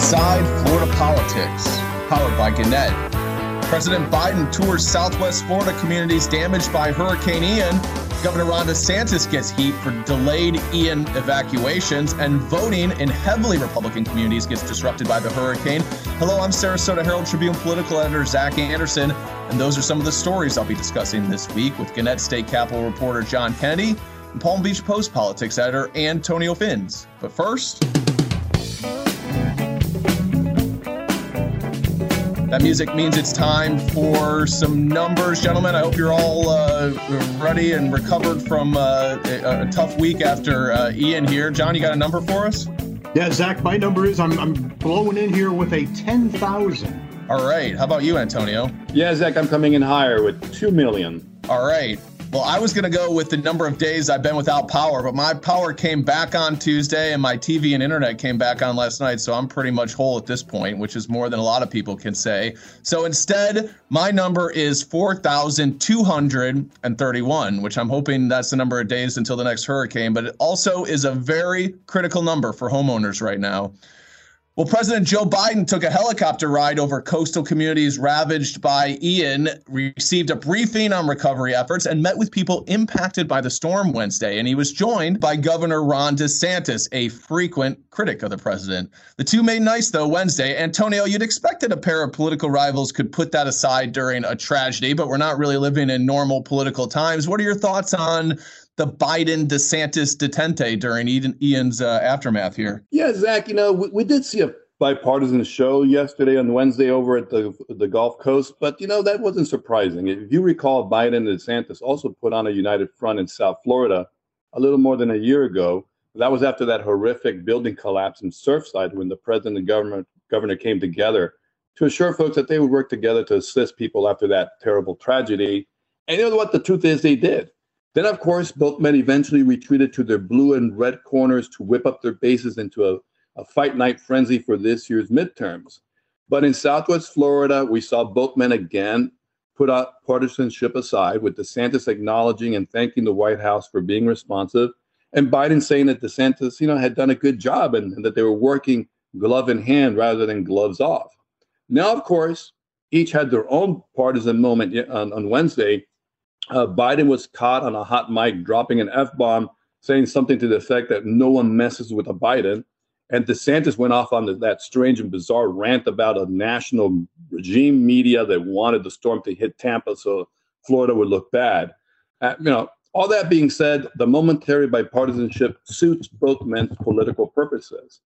Inside Florida Politics, powered by Gannett. President Biden tours Southwest Florida communities damaged by Hurricane Ian. Governor Ron DeSantis gets heat for delayed Ian evacuations, and voting in heavily Republican communities gets disrupted by the hurricane. Hello, I'm Sarasota Herald Tribune political editor Zac Anderson, and those are some of the stories I'll be discussing this week with Gannett State Capitol reporter John Kennedy and Palm Beach Post politics editor Antonio Fins. But first, That music means it's time for some numbers, gentlemen. I hope you're all uh, ready and recovered from uh, a, a, tough week after uh, Ian here. John, you got a number for us? Yeah, Zac, my number is I'm, I'm blowing in here with a 10,000. All right. How about you, Antonio? Yeah, Zac, I'm coming in higher with 2 million. All right. Well, I was going to go with the number of days I've been without power, but my power came back on Tuesday and my TV and internet came back on last night. So I'm pretty much whole at this point, which is more than a lot of people can say. So instead, my number is 4,231, which I'm hoping that's the number of days until the next hurricane, but it also is a very critical number for homeowners right now. Well, President Joe Biden took a helicopter ride over coastal communities ravaged by Ian, received a briefing on recovery efforts, and met with people impacted by the storm Wednesday. And he was joined by Governor Ron DeSantis, a frequent critic of the president. The two made nice, though, Wednesday. Antonio, you'd expect that a pair of political rivals could put that aside during a tragedy, but we're not really living in normal political times. What are your thoughts on the Biden DeSantis detente during Ian's uh, aftermath here. Yeah, Zac, you know, we, we, did see a bipartisan show yesterday on Wednesday over at the the Gulf Coast, but you know that wasn't surprising. If you recall, Biden and DeSantis also put on a united front in South Florida a little more than a year ago. That was after that horrific building collapse in Surfside when the president and government governor came together to assure folks that they would work together to assist people after that terrible tragedy. And you know what? The truth is, they did. Then, of course, both men eventually retreated to their blue and red corners to whip up their bases into a, a fight night frenzy for this year's midterms. But in Southwest Florida, we saw both men again put out partisanship aside, with DeSantis acknowledging and thanking the White House for being responsive, and Biden saying that DeSantis, you know, had done a good job and, and that they were working glove in hand rather than gloves off. Now, of course, each had their own partisan moment on, on Wednesday uh, Biden was caught on a hot mic dropping an F bomb, saying something to the effect that no one messes with a Biden. And DeSantis went off on the, that strange and bizarre rant about a national regime media that wanted the storm to hit Tampa so Florida would look bad. Uh, you know, all that being said, the momentary bipartisanship suits both men's political purposes.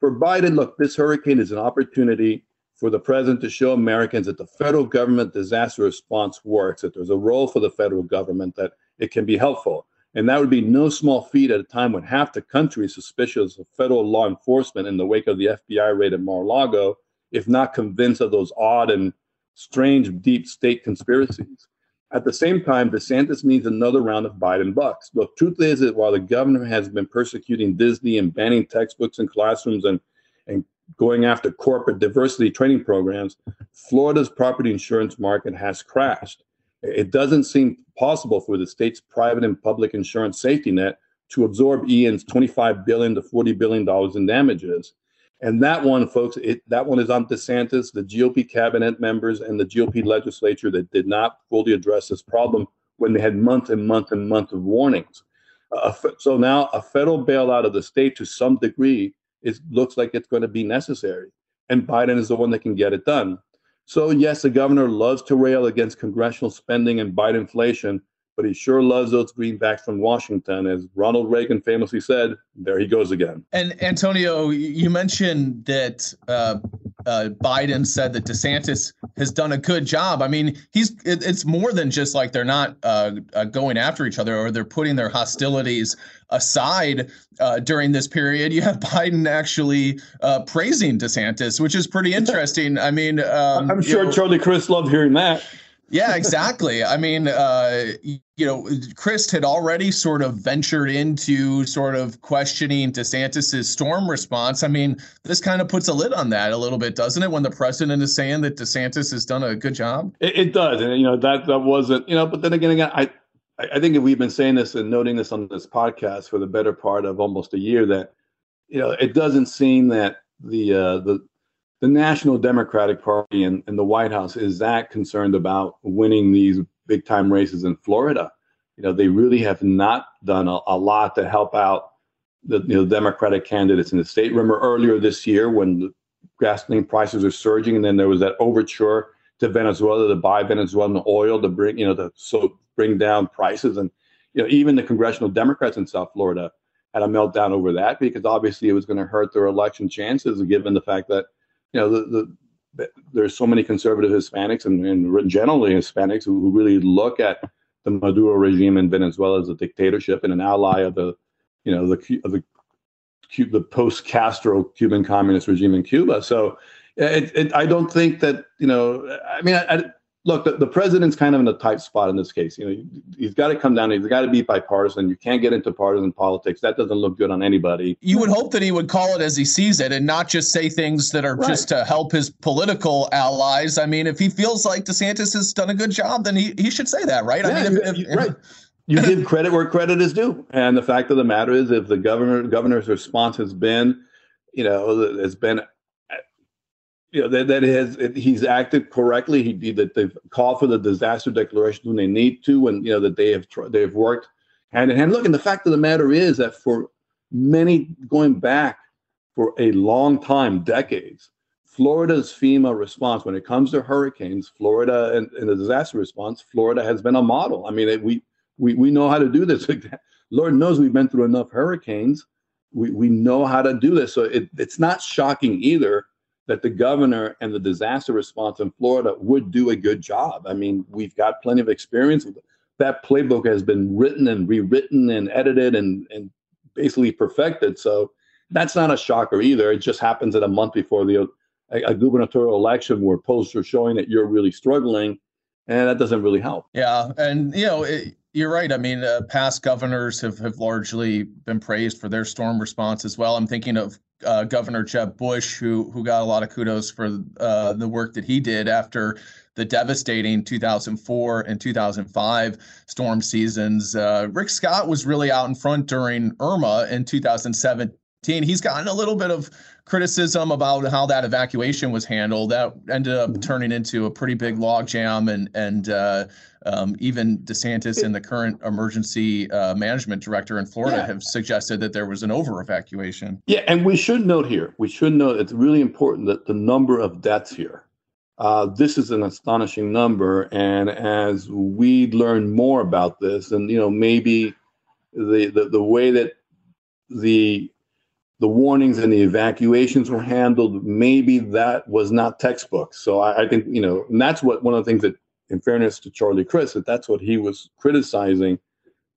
For Biden, look, this hurricane is an opportunity for the president to show Americans that the federal government disaster response works, that there's a role for the federal government, that it can be helpful. And that would be no small feat at a time when half the country is suspicious of federal law enforcement in the wake of the FBI raid at Mar-a-Lago, if not convinced of those odd and strange deep state conspiracies. At the same time, DeSantis needs another round of Biden bucks. The truth is that while the governor has been persecuting Disney and banning textbooks in classrooms and, and going after corporate diversity training programs, Florida's property insurance market has crashed. It doesn't seem possible for the state's private and public insurance safety net to absorb Ian's 25 billion to 40 billion dollars in damages. And that one, folks, it, that one is on DeSantis, the GOP cabinet members, and the GOP legislature that did not fully address this problem when they had months and months and months of warnings. Uh, so now a federal bailout of the state to some degree it looks like it's going to be necessary. And Biden is the one that can get it done. So, yes, the governor loves to rail against congressional spending and Biden inflation, but he sure loves those greenbacks from Washington. As Ronald Reagan famously said, there he goes again. And Antonio, you mentioned that uh, uh, Biden said that DeSantis has done a good job. I mean, he's it, it's more than just like they're not uh, uh, going after each other or they're putting their hostilities aside uh, during this period. You have Biden actually uh, praising DeSantis, which is pretty interesting. I mean, um, I'm sure you know, Charlie Crist loved hearing that. Yeah, exactly. I mean, uh, you know, Crist had already sort of ventured into sort of questioning DeSantis's storm response. I mean, this kind of puts a lid on that a little bit, doesn't it? When the president is saying that DeSantis has done a good job. It, it does, and you know that that wasn't, you know. But then again, again, I I think we've been saying this and noting this on this podcast for the better part of almost a year that you know it doesn't seem that the uh, the the National Democratic Party and, and the White House is that concerned about winning these big time races in Florida. You know, they really have not done a, a lot to help out the you know, Democratic candidates in the state. Remember earlier this year when gasoline prices are surging, and then there was that overture to Venezuela to buy Venezuelan oil to bring you know to so bring down prices, and you know even the congressional Democrats in South Florida had a meltdown over that because obviously it was going to hurt their election chances, given the fact that you know, the, the, there's so many conservative Hispanics and, and generally Hispanics who, who really look at the Maduro regime in Venezuela as a dictatorship and an ally of the, you know, the of the the post-Castro Cuban communist regime in Cuba. So, it, it, I don't think that you know. I mean, I, look, the, the president's kind of in a tight spot in this case. You know, he's got to come down. He's got to be bipartisan. You can't get into partisan politics. That doesn't look good on anybody. You would hope that he would call it as he sees it and not just say things that are right. just to help his political allies. I mean, if he feels like DeSantis has done a good job, then he, he should say that, right? Yeah, I mean, if, if, right. You give credit where credit is due. And the fact of the matter is, if the governor governor's response has been, you know, has been you know that, that has he's acted correctly. He did that they've called for the disaster declaration when they need to, and you know that they have they've worked hand in hand. Look, and the fact of the matter is that for many going back for a long time, decades, Florida's FEMA response when it comes to hurricanes, Florida and, and the disaster response, Florida has been a model. I mean, it, we we we know how to do this. Lord knows we've been through enough hurricanes. We we know how to do this. So it, it's not shocking either that the governor and the disaster response in Florida would do a good job. I mean, we've got plenty of experience. That playbook has been written and rewritten and edited and, and basically perfected. So that's not a shocker either. It just happens at a month before the a, a gubernatorial election where polls are showing that you're really struggling, and that doesn't really help. Yeah, and you know. It, you're right. I mean, uh, past governors have, have largely been praised for their storm response as well. I'm thinking of uh, Governor Jeb Bush, who who got a lot of kudos for uh, the work that he did after the devastating 2004 and 2005 storm seasons. Uh, Rick Scott was really out in front during Irma in 2017. He's gotten a little bit of criticism about how that evacuation was handled. That ended up mm-hmm. turning into a pretty big logjam, and and uh, um, even DeSantis and the current emergency uh, management director in Florida yeah. have suggested that there was an over evacuation. Yeah, and we should note here, we should note it's really important that the number of deaths here. Uh, this is an astonishing number, and as we learn more about this, and you know maybe the the, the way that the the warnings and the evacuations were handled, maybe that was not textbook. So I, I think you know, and that's what one of the things that in fairness to Charlie Crist, that that's what he was criticizing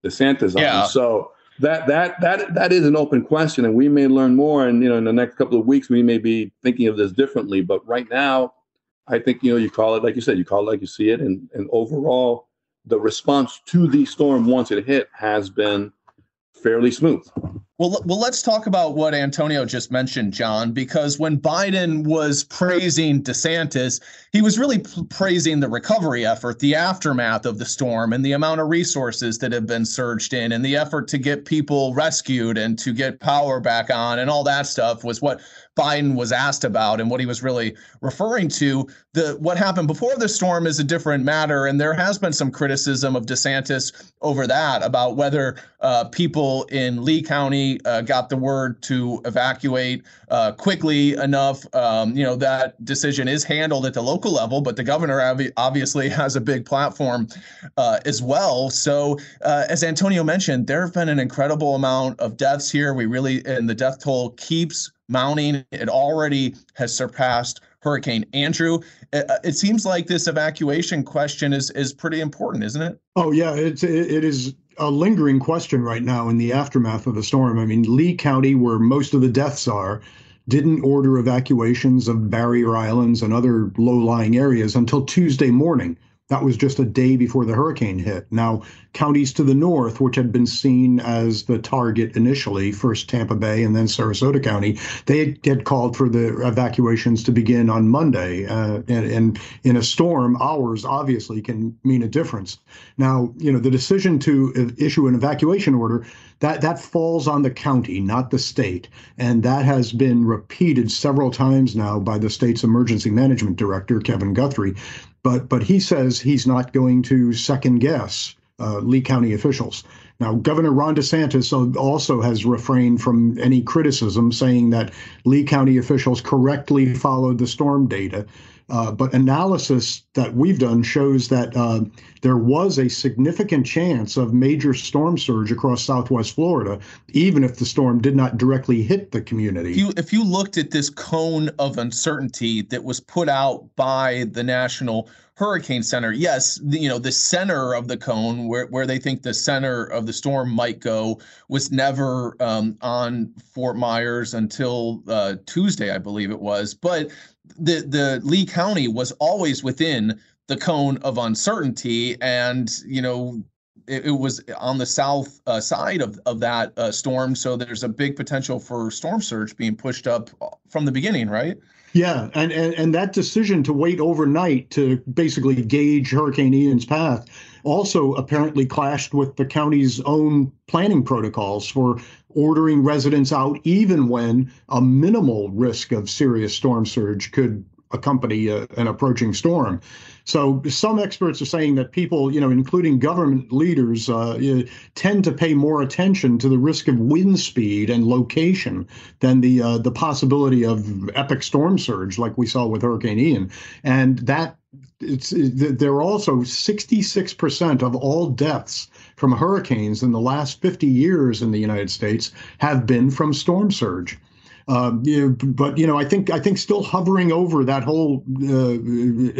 DeSantis yeah. on. So that that that that is an open question, and we may learn more. And you know, in the next couple of weeks, we may be thinking of this differently. But right now, I think you know, you call it like you said, you call it like you see it, and and overall, the response to the storm once it hit has been fairly smooth. Well, well, let's talk about what Antonio just mentioned, John, because when Biden was praising DeSantis, he was really praising the recovery effort, the aftermath of the storm, and the amount of resources that have been surged in, and the effort to get people rescued and to get power back on, and all that stuff was what Biden was asked about and what he was really referring to. The what happened before the storm is a different matter, and there has been some criticism of DeSantis over that about whether uh, people in Lee County uh, got the word to evacuate uh, quickly enough. Um, you know that decision is handled at the local level, but the governor obviously has a big platform uh, as well. So uh, as Antonio mentioned, there have been an incredible amount of deaths here. We really and the death toll keeps mounting. It already has surpassed Hurricane Andrew. It, uh, it, seems like this evacuation question is is pretty important, isn't it? Oh yeah, it's it, it is a lingering question right now in the aftermath of the storm. I mean, Lee County, where most of the deaths are, didn't order evacuations of barrier islands and other low-lying areas until Tuesday morning. That was just a day before the hurricane hit. Now, counties to the north, which had been seen as the target initially, first Tampa Bay and then Sarasota County, they had called for the evacuations to begin on Monday. Uh, and, and, in a storm, hours obviously can mean a difference. Now, you know, the decision to issue an evacuation order that that falls on the county, not the state, and that has been repeated several times now by the state's emergency management director Kevin Guthrie. But but he says he's not going to second guess uh, Lee County officials. Now, Governor Ron DeSantis also has refrained from any criticism, saying that Lee County officials correctly followed the storm data. Uh, but analysis that we've done shows that uh, there was a significant chance of major storm surge across southwest Florida, even if the storm did not directly hit the community. If you, if you looked at this cone of uncertainty that was put out by the National Hurricane Center, yes, the, you know, the center of the cone where, where they think the center of the storm might go was never um, on Fort Myers until uh, Tuesday, I believe it was. But the the Lee County was always within the cone of uncertainty, and you know it, it was on the south uh, side of of that uh, storm. So there's a big potential for storm surge being pushed up from the beginning, right? Yeah, and, and and that decision to wait overnight to basically gauge Hurricane Ian's path also apparently clashed with the county's own planning protocols for ordering residents out even when a minimal risk of serious storm surge could accompany a, an approaching storm. So some experts are saying that people, you know, including government leaders, uh, tend to pay more attention to the risk of wind speed and location than the uh, the possibility of epic storm surge like we saw with Hurricane Ian, and that it's there are also 66% of all deaths from hurricanes in the last 50 years in the United States have been from storm surge. Um, you know, but you know, I think I think still hovering over that whole uh,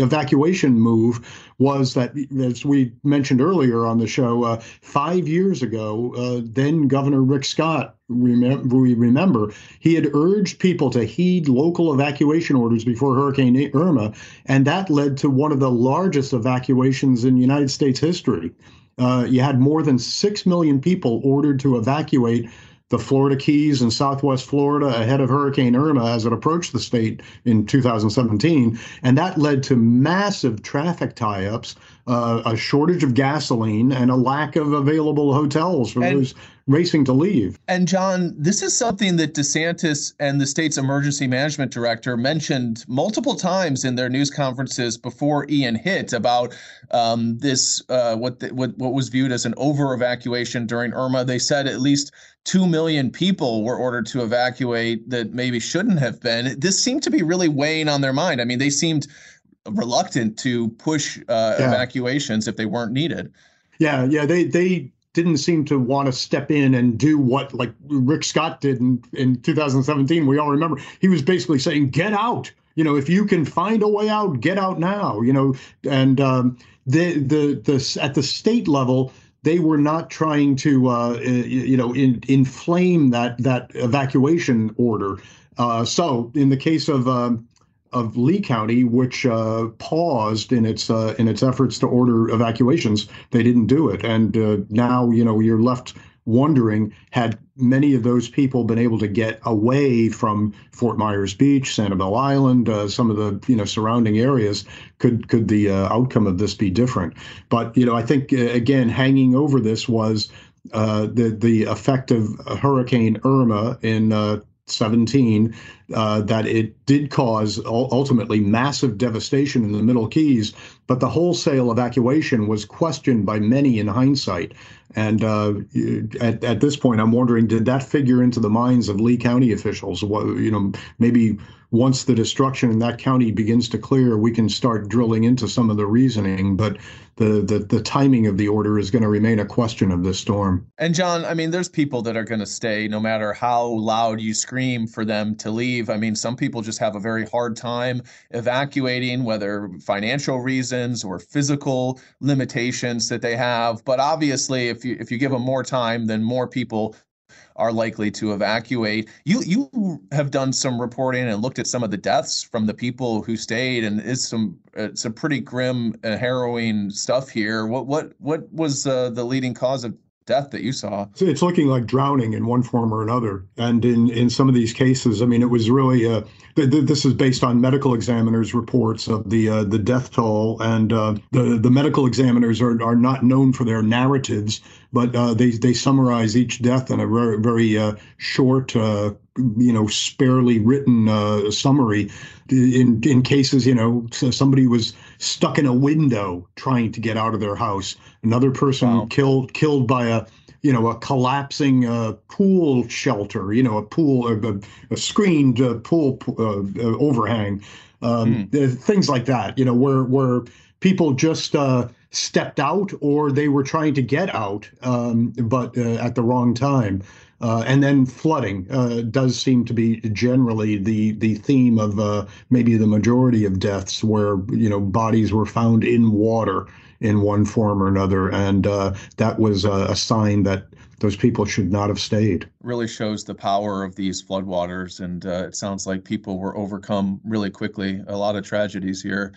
evacuation move was that, as we mentioned earlier on the show, uh, five years ago, uh, then Governor Rick Scott, remember, we remember, he had urged people to heed local evacuation orders before Hurricane Irma, and that led to one of the largest evacuations in United States history. Uh, you had more than six million people ordered to evacuate the Florida Keys and Southwest Florida ahead of Hurricane Irma as it approached the state in 2017. And that led to massive traffic tie ups, uh, a shortage of gasoline, and a lack of available hotels for and, those racing to leave. And John, this is something that DeSantis and the state's emergency management director mentioned multiple times in their news conferences before Ian hit about um, this uh, what, the, what what was viewed as an over evacuation during Irma. They said at least two million people were ordered to evacuate that maybe shouldn't have been. This seemed to be really weighing on their mind. I mean, they seemed reluctant to push uh, yeah. evacuations if they weren't needed. Yeah, yeah, they they didn't seem to want to step in and do what like Rick Scott did in, in 2017. We all remember he was basically saying, "Get out." You know, if you can find a way out, get out now. You know, and um, the the the at the state level, they were not trying to uh, you know in, inflame that that evacuation order. Uh, so in the case of um, of Lee County, which uh, paused in its uh, in its efforts to order evacuations, they didn't do it, and uh, now you know you're left wondering had many of those people been able to get away from Fort Myers Beach, Sanibel Island, uh, some of the you know surrounding areas, could could the uh, outcome of this be different? But you know, I think uh, again, hanging over this was uh, the the effect of Hurricane Irma in uh, 17 uh, that it did cause ultimately massive devastation in the Middle Keys, but the wholesale evacuation was questioned by many in hindsight. And uh, at, at this point, I'm wondering, did that figure into the minds of Lee County officials? What, you know, maybe once the destruction in that county begins to clear, we can start drilling into some of the reasoning. But the the, the timing of the order is going to remain a question of this storm. And John, I mean, there's people that are going to stay no matter how loud you scream for them to leave. I mean, some people just have a very hard time evacuating, whether financial reasons or physical limitations that they have. But obviously, if you if you give them more time, then more people are likely to evacuate. You you have done some reporting and looked at some of the deaths from the people who stayed, and it's some it's some pretty grim, uh, harrowing stuff here. What what what was uh, the leading cause of death that you saw. So it's looking like drowning in one form or another. And in, in some of these cases, I mean, it was really uh, th- th- this is based on medical examiners' reports of the uh, the death toll, and uh, the the medical examiners are, are not known for their narratives, but uh, they they summarize each death in a very very uh, short. Uh, you know, sparely written summary. In in cases, you know, somebody was stuck in a window trying to get out of their house. Another person wow. killed killed by a you know a collapsing uh, pool shelter. You know, a pool a, a screened uh, pool uh, uh overhang. Um, mm. Things like that. You know, where where people just uh, stepped out or they were trying to get out, um, but uh, at the wrong time. Uh, and then flooding uh, does seem to be generally the the theme of uh, maybe the majority of deaths, where you know bodies were found in water in one form or another, and uh, that was a, sign that those people should not have stayed. Really shows the power of these floodwaters, and uh, it sounds like people were overcome really quickly. A lot of tragedies here.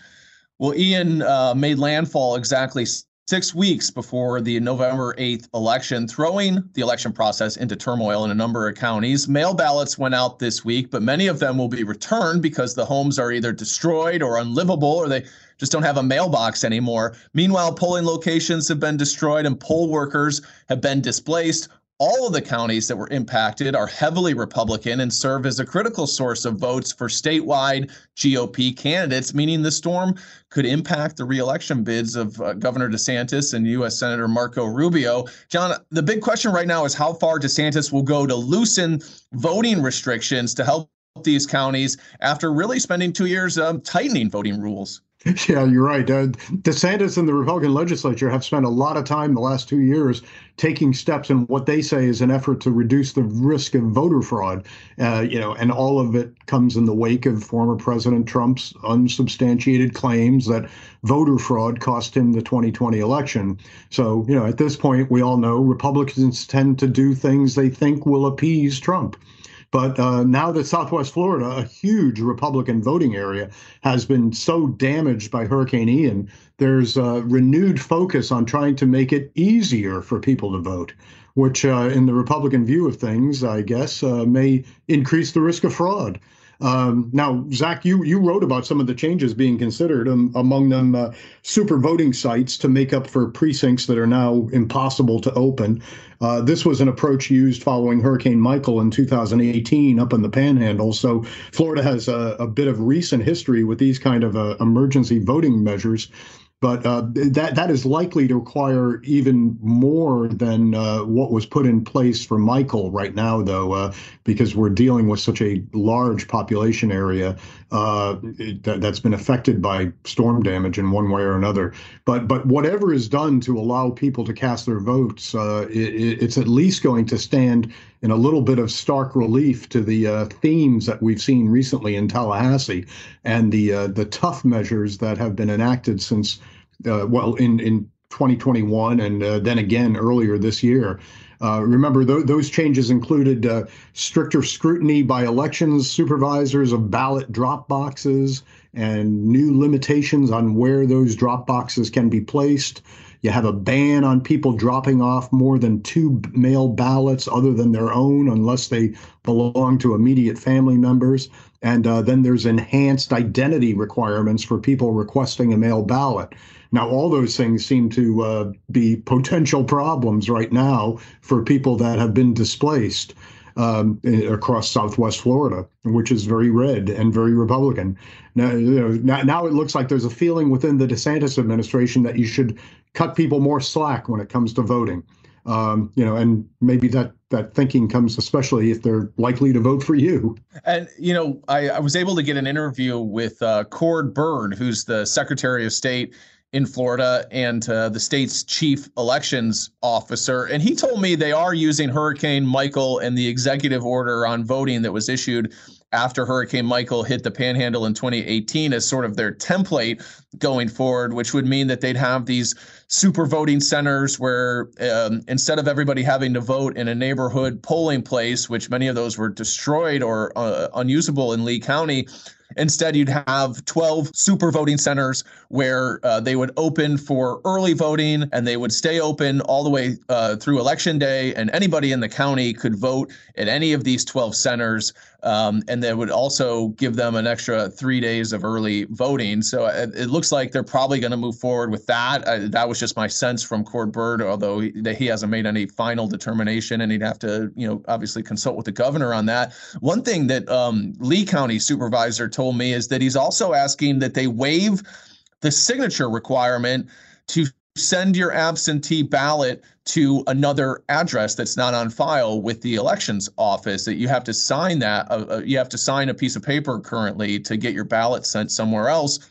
Well, Ian uh, made landfall exactly six weeks before the November 8th election, throwing the election process into turmoil in a number of counties. Mail ballots went out this week, but many of them will be returned because the homes are either destroyed or unlivable or they just don't have a mailbox anymore. Meanwhile, polling locations have been destroyed and poll workers have been displaced all of the counties that were impacted are heavily Republican and serve as a critical source of votes for statewide GOP candidates, meaning the storm could impact the reelection bids of uh, Governor DeSantis and U.S. Senator Marco Rubio. John, the big question right now is how far DeSantis will go to loosen voting restrictions to help these counties after really spending two years um, tightening voting rules. Yeah, you're right. Uh, DeSantis and the Republican legislature have spent a lot of time the last two years taking steps in what they say is an effort to reduce the risk of voter fraud. Uh, you know, and all of it comes in the wake of former President Trump's unsubstantiated claims that voter fraud cost him the 2020 election. So, you know, at this point, we all know Republicans tend to do things they think will appease Trump. But uh, now that Southwest Florida, a huge Republican voting area, has been so damaged by Hurricane Ian, there's a renewed focus on trying to make it easier for people to vote, which, uh, in the Republican view of things, I guess, uh, may increase the risk of fraud. Um, now, Zac, you you wrote about some of the changes being considered, um, among them uh, super voting sites to make up for precincts that are now impossible to open. Uh, this was an approach used following Hurricane Michael in 2018 up in the Panhandle. So Florida has a, a bit of recent history with these kind of uh, emergency voting measures but uh, that that is likely to require even more than uh, what was put in place for Michael right now, though, uh, because we're dealing with such a large population area uh, that, has been affected by storm damage in one way or another. But but whatever is done to allow people to cast their votes, uh, it, it's at least going to stand in a little bit of stark relief to the uh, themes that we've seen recently in Tallahassee and the the tough measures that have been enacted since uh, well, in in 2021 and uh, then again earlier this year. Uh, remember, th- those changes included uh, stricter scrutiny by elections supervisors of ballot drop boxes and new limitations on where those drop boxes can be placed. You have a ban on people dropping off more than two mail ballots other than their own, unless they belong to immediate family members. And uh, then there's enhanced identity requirements for people requesting a mail ballot. Now, all those things seem to uh, be potential problems right now for people that have been displaced um, across Southwest Florida, which is very red and very Republican. Now, you know, now, now it looks like there's a feeling within the DeSantis administration that you should cut people more slack when it comes to voting. Um, you know, and maybe that that thinking comes especially if they're likely to vote for you. And you know, I, I was able to get an interview with uh, Cord Byrd, who's the Secretary of State in Florida and uh, the state's chief elections officer. And he told me they are using Hurricane Michael and the executive order on voting that was issued after Hurricane Michael hit the panhandle in 2018 as sort of their template going forward, which would mean that they'd have these super voting centers where um, instead of everybody having to vote in a neighborhood polling place, which many of those were destroyed or uh, unusable in Lee County, Instead, you'd have 12 super voting centers where uh, they would open for early voting and they would stay open all the way uh, through election day. And anybody in the county could vote at any of these 12 centers. Um, and that would also give them an extra three days of early voting. So it, it looks like they're probably going to move forward with that. Uh, that was just my sense from Cord Byrd, although he, he hasn't made any final determination, and he'd have to, you know, obviously consult with the governor on that. One thing that um, Lee County supervisor told me is that he's also asking that they waive the signature requirement to send your absentee ballot to another address that's not on file with the elections office that you have to sign that uh, uh, you have to sign a piece of paper currently to get your ballot sent somewhere else.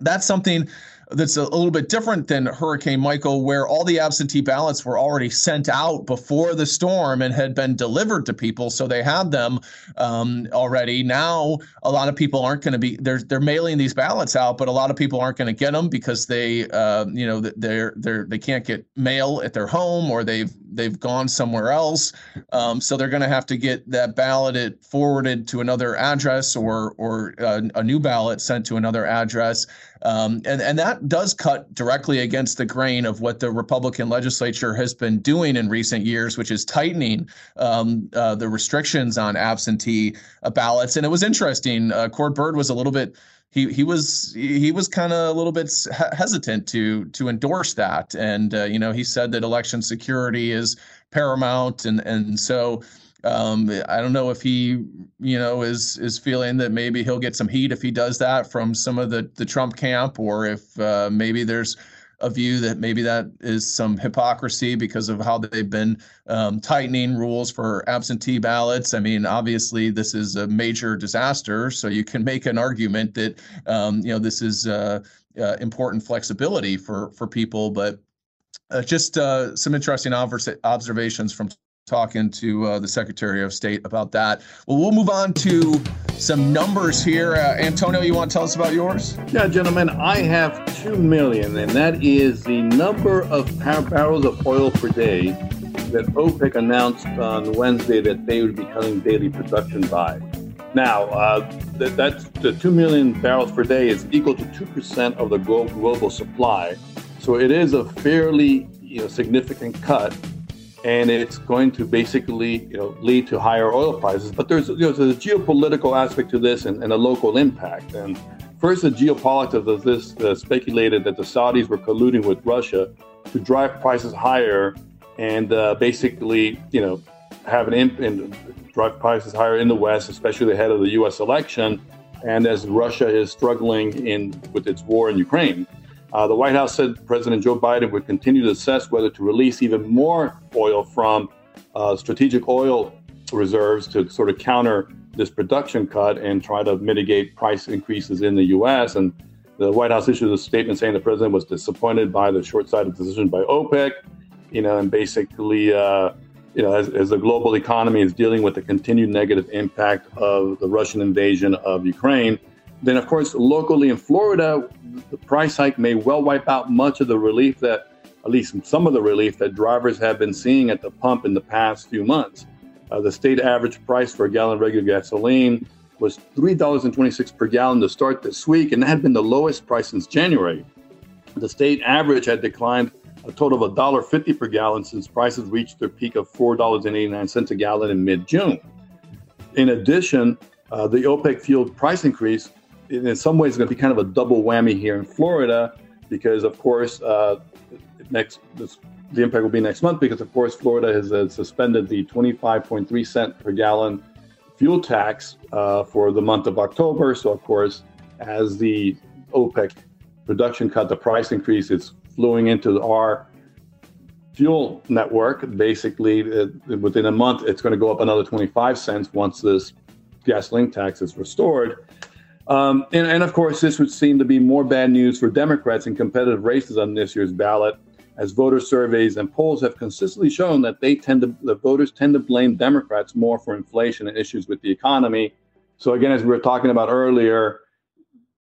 That's something that's a little bit different than Hurricane Michael, where all the absentee ballots were already sent out before the storm and had been delivered to people, so they had them um, already. Now, a lot of people aren't going to be they're they're mailing these ballots out, but a lot of people aren't going to get them because they uh, you know they're they're they can't get mail at their home or they've they've gone somewhere else, um, so they're going to have to get that ballot forwarded to another address or or uh, a new ballot sent to another address. Um, and, and that does cut directly against the grain of what the Republican legislature has been doing in recent years, which is tightening um, uh, the restrictions on absentee uh, ballots. And it was interesting. Uh, Cord Byrd was a little bit he he was he was kind of a little bit hesitant to to endorse that, and uh, you know he said that election security is paramount, and and so um, I don't know if he, you know, is is feeling that maybe he'll get some heat if he does that from some of the the Trump camp, or if uh, maybe there's a view that maybe that is some hypocrisy because of how they've been um, tightening rules for absentee ballots. I mean, obviously, this is a major disaster, so you can make an argument that um, you know this is uh, uh, important flexibility for for people, but. Uh, just uh, some interesting observations from talking to uh, the Secretary of State about that. Well, we'll move on to some numbers here. Uh, Antonio, you want to tell us about yours? Yeah, gentlemen, I have 2 million, and that is the number of barrels of oil per day that OPEC announced on Wednesday that they would be cutting daily production by. Now, uh, that, that's the 2 million barrels per day is equal to 2% of the global supply. So it is a fairly you know, significant cut and it's going to basically you know lead to higher oil prices. But there's, you know, there's a geopolitical aspect to this and, and, a local impact. And first, the geopolitics of this uh, speculated that the Saudis were colluding with Russia to drive prices higher and uh, basically you know have an imp- drive prices higher in the West, especially ahead of the U.S. election, and as Russia is struggling in with its war in Ukraine. Uh, the White House said President Joe Biden would continue to assess whether to release even more oil from uh, strategic oil reserves to sort of counter this production cut and try to mitigate price increases in the U.S. And the White House issued a statement saying the president was disappointed by the short-sighted decision by OPEC, you know, and basically, uh, you know, as, as the global economy is dealing with the continued negative impact of the Russian invasion of Ukraine then, of course, locally in Florida, the price hike may well wipe out much of the relief that, at least some of the relief that drivers have been seeing at the pump in the past few months. Uh, the state average price for a gallon of regular gasoline was $3.26 per gallon to start this week, and that had been the lowest price since January. The state average had declined a total of $1.50 per gallon since prices reached their peak of $4.89 a gallon in mid June. In addition, uh, the OPEC fuel price increase in some ways, it's going to be kind of a double whammy here in Florida because, of course, uh, next this, the impact will be next month because, of course, Florida has uh, suspended the 25.3 cent per gallon fuel tax uh, for the month of October. So, of course, as the OPEC production cut, the price increase is flowing into our fuel network. Basically, within a month, it's going to go up another 25 cents once this gasoline tax is restored. Um, and, and, of course, this would seem to be more bad news for Democrats in competitive races on this year's ballot, as voter surveys and polls have consistently shown that they tend to the voters tend to blame Democrats more for inflation and issues with the economy. So again, as we were talking about earlier,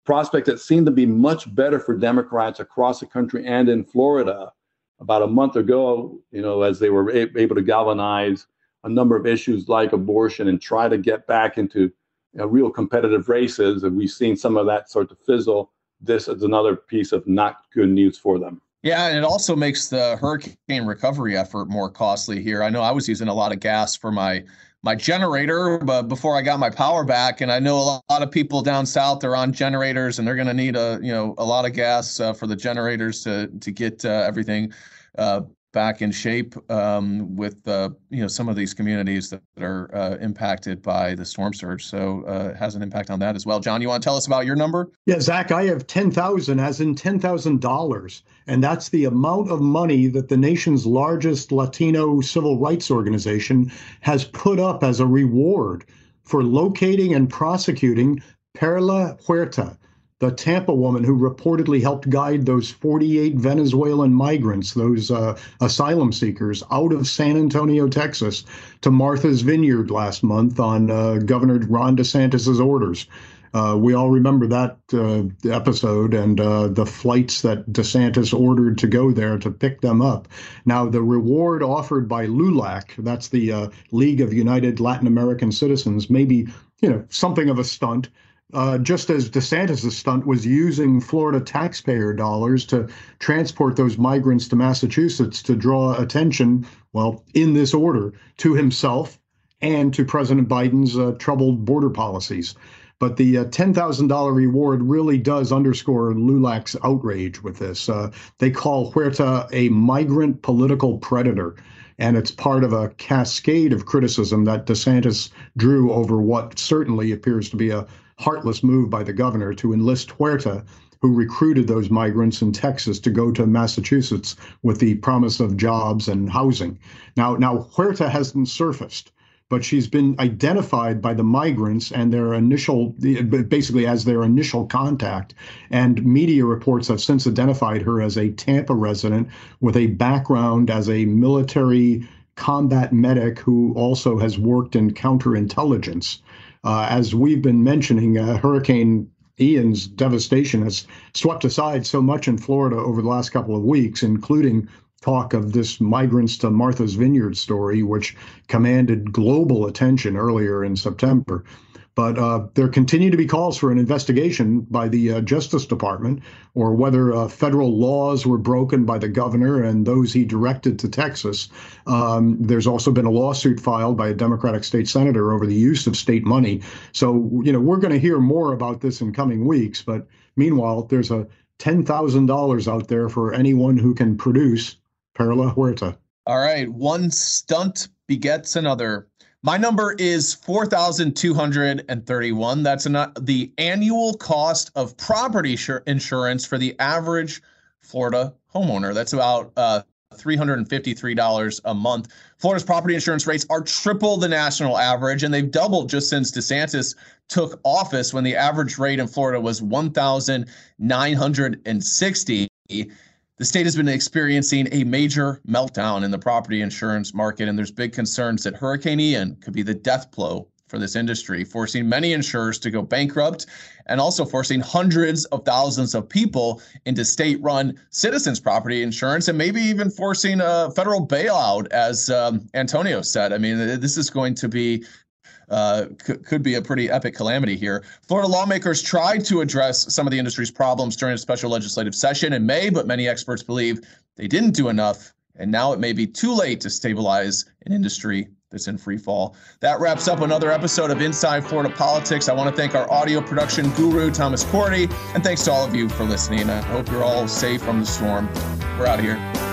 prospects that seem to be much better for Democrats across the country and in Florida. About a month ago, you know, as they were able to galvanize a number of issues like abortion and try to get back into you know, real competitive races, and we've seen some of that sort of fizzle. This is another piece of not good news for them. Yeah, and it also makes the hurricane recovery effort more costly here. I know I was using a lot of gas for my my generator but before I got my power back and I know a lot of people down south are on generators and they're going to need a you know a lot of gas uh, for the generators to to get uh, everything uh, back in shape um, with uh, you know some of these communities that are uh, impacted by the storm surge. So uh, it has an impact on that as well. John, you want to tell us about your number? Yeah, Zac, I have ten thousand, as in ten thousand dollars, and that's the amount of money that the nation's largest Latino civil rights organization has put up as a reward for locating and prosecuting Perla Huerta the Tampa woman who reportedly helped guide those 48 Venezuelan migrants, those uh, asylum seekers, out of San Antonio, Texas, to Martha's Vineyard last month on uh, Governor Ron DeSantis's orders. Uh, we all remember that uh, episode and uh, the flights that DeSantis ordered to go there to pick them up. Now, the reward offered by LULAC, that's the uh, League of United Latin American Citizens, may be you know something of a stunt uh, just as DeSantis' stunt was using Florida taxpayer dollars to transport those migrants to Massachusetts to draw attention, well, in this order, to himself and to President Biden's uh, troubled border policies. But the uh, $10,000 reward really does underscore LULAC's outrage with this. Uh, they call Huerta a migrant political predator. And it's part of a cascade of criticism that DeSantis drew over what certainly appears to be a heartless move by the governor to enlist Huerta, who recruited those migrants in Texas to go to Massachusetts with the promise of jobs and housing. Now, now Huerta hasn't surfaced, but she's been identified by the migrants and their initial, basically as their initial contact. And media reports have since identified her as a Tampa resident with a background as a military combat medic who also has worked in counterintelligence. Uh, as we've been mentioning, uh, Hurricane Ian's devastation has swept aside so much in Florida over the last couple of weeks, including talk of this migrants to Martha's Vineyard story, which commanded global attention earlier in September. But uh, there continue to be calls for an investigation by the uh, Justice Department or whether uh, federal laws were broken by the governor and those he directed to Texas. Um, there's also been a lawsuit filed by a Democratic state senator over the use of state money. So, you know, we're going to hear more about this in coming weeks. But meanwhile, there's a $10,000 out there for anyone who can produce Perla Huerta. All right. One stunt begets another. My number is 4,231. That's an, the annual cost of property insurance for the average Florida homeowner. That's about uh, $353 a month. Florida's property insurance rates are triple the national average, and they've doubled just since DeSantis took office when the average rate in Florida was 1,960. The state has been experiencing a major meltdown in the property insurance market, and there's big concerns that Hurricane Ian could be the death blow for this industry, forcing many insurers to go bankrupt and also forcing hundreds of thousands of people into state run citizens property insurance and maybe even forcing a federal bailout, as um, Antonio said. I mean, this is going to be uh, could, could be a pretty epic calamity here. Florida lawmakers tried to address some of the industry's problems during a special legislative session in May, but many experts believe they didn't do enough, and now it may be too late to stabilize an industry that's in free fall. That wraps up another episode of Inside Florida Politics. I want to thank our audio production guru, Thomas Cordy, and thanks to all of you for listening. I hope you're all safe from the storm. We're out of here.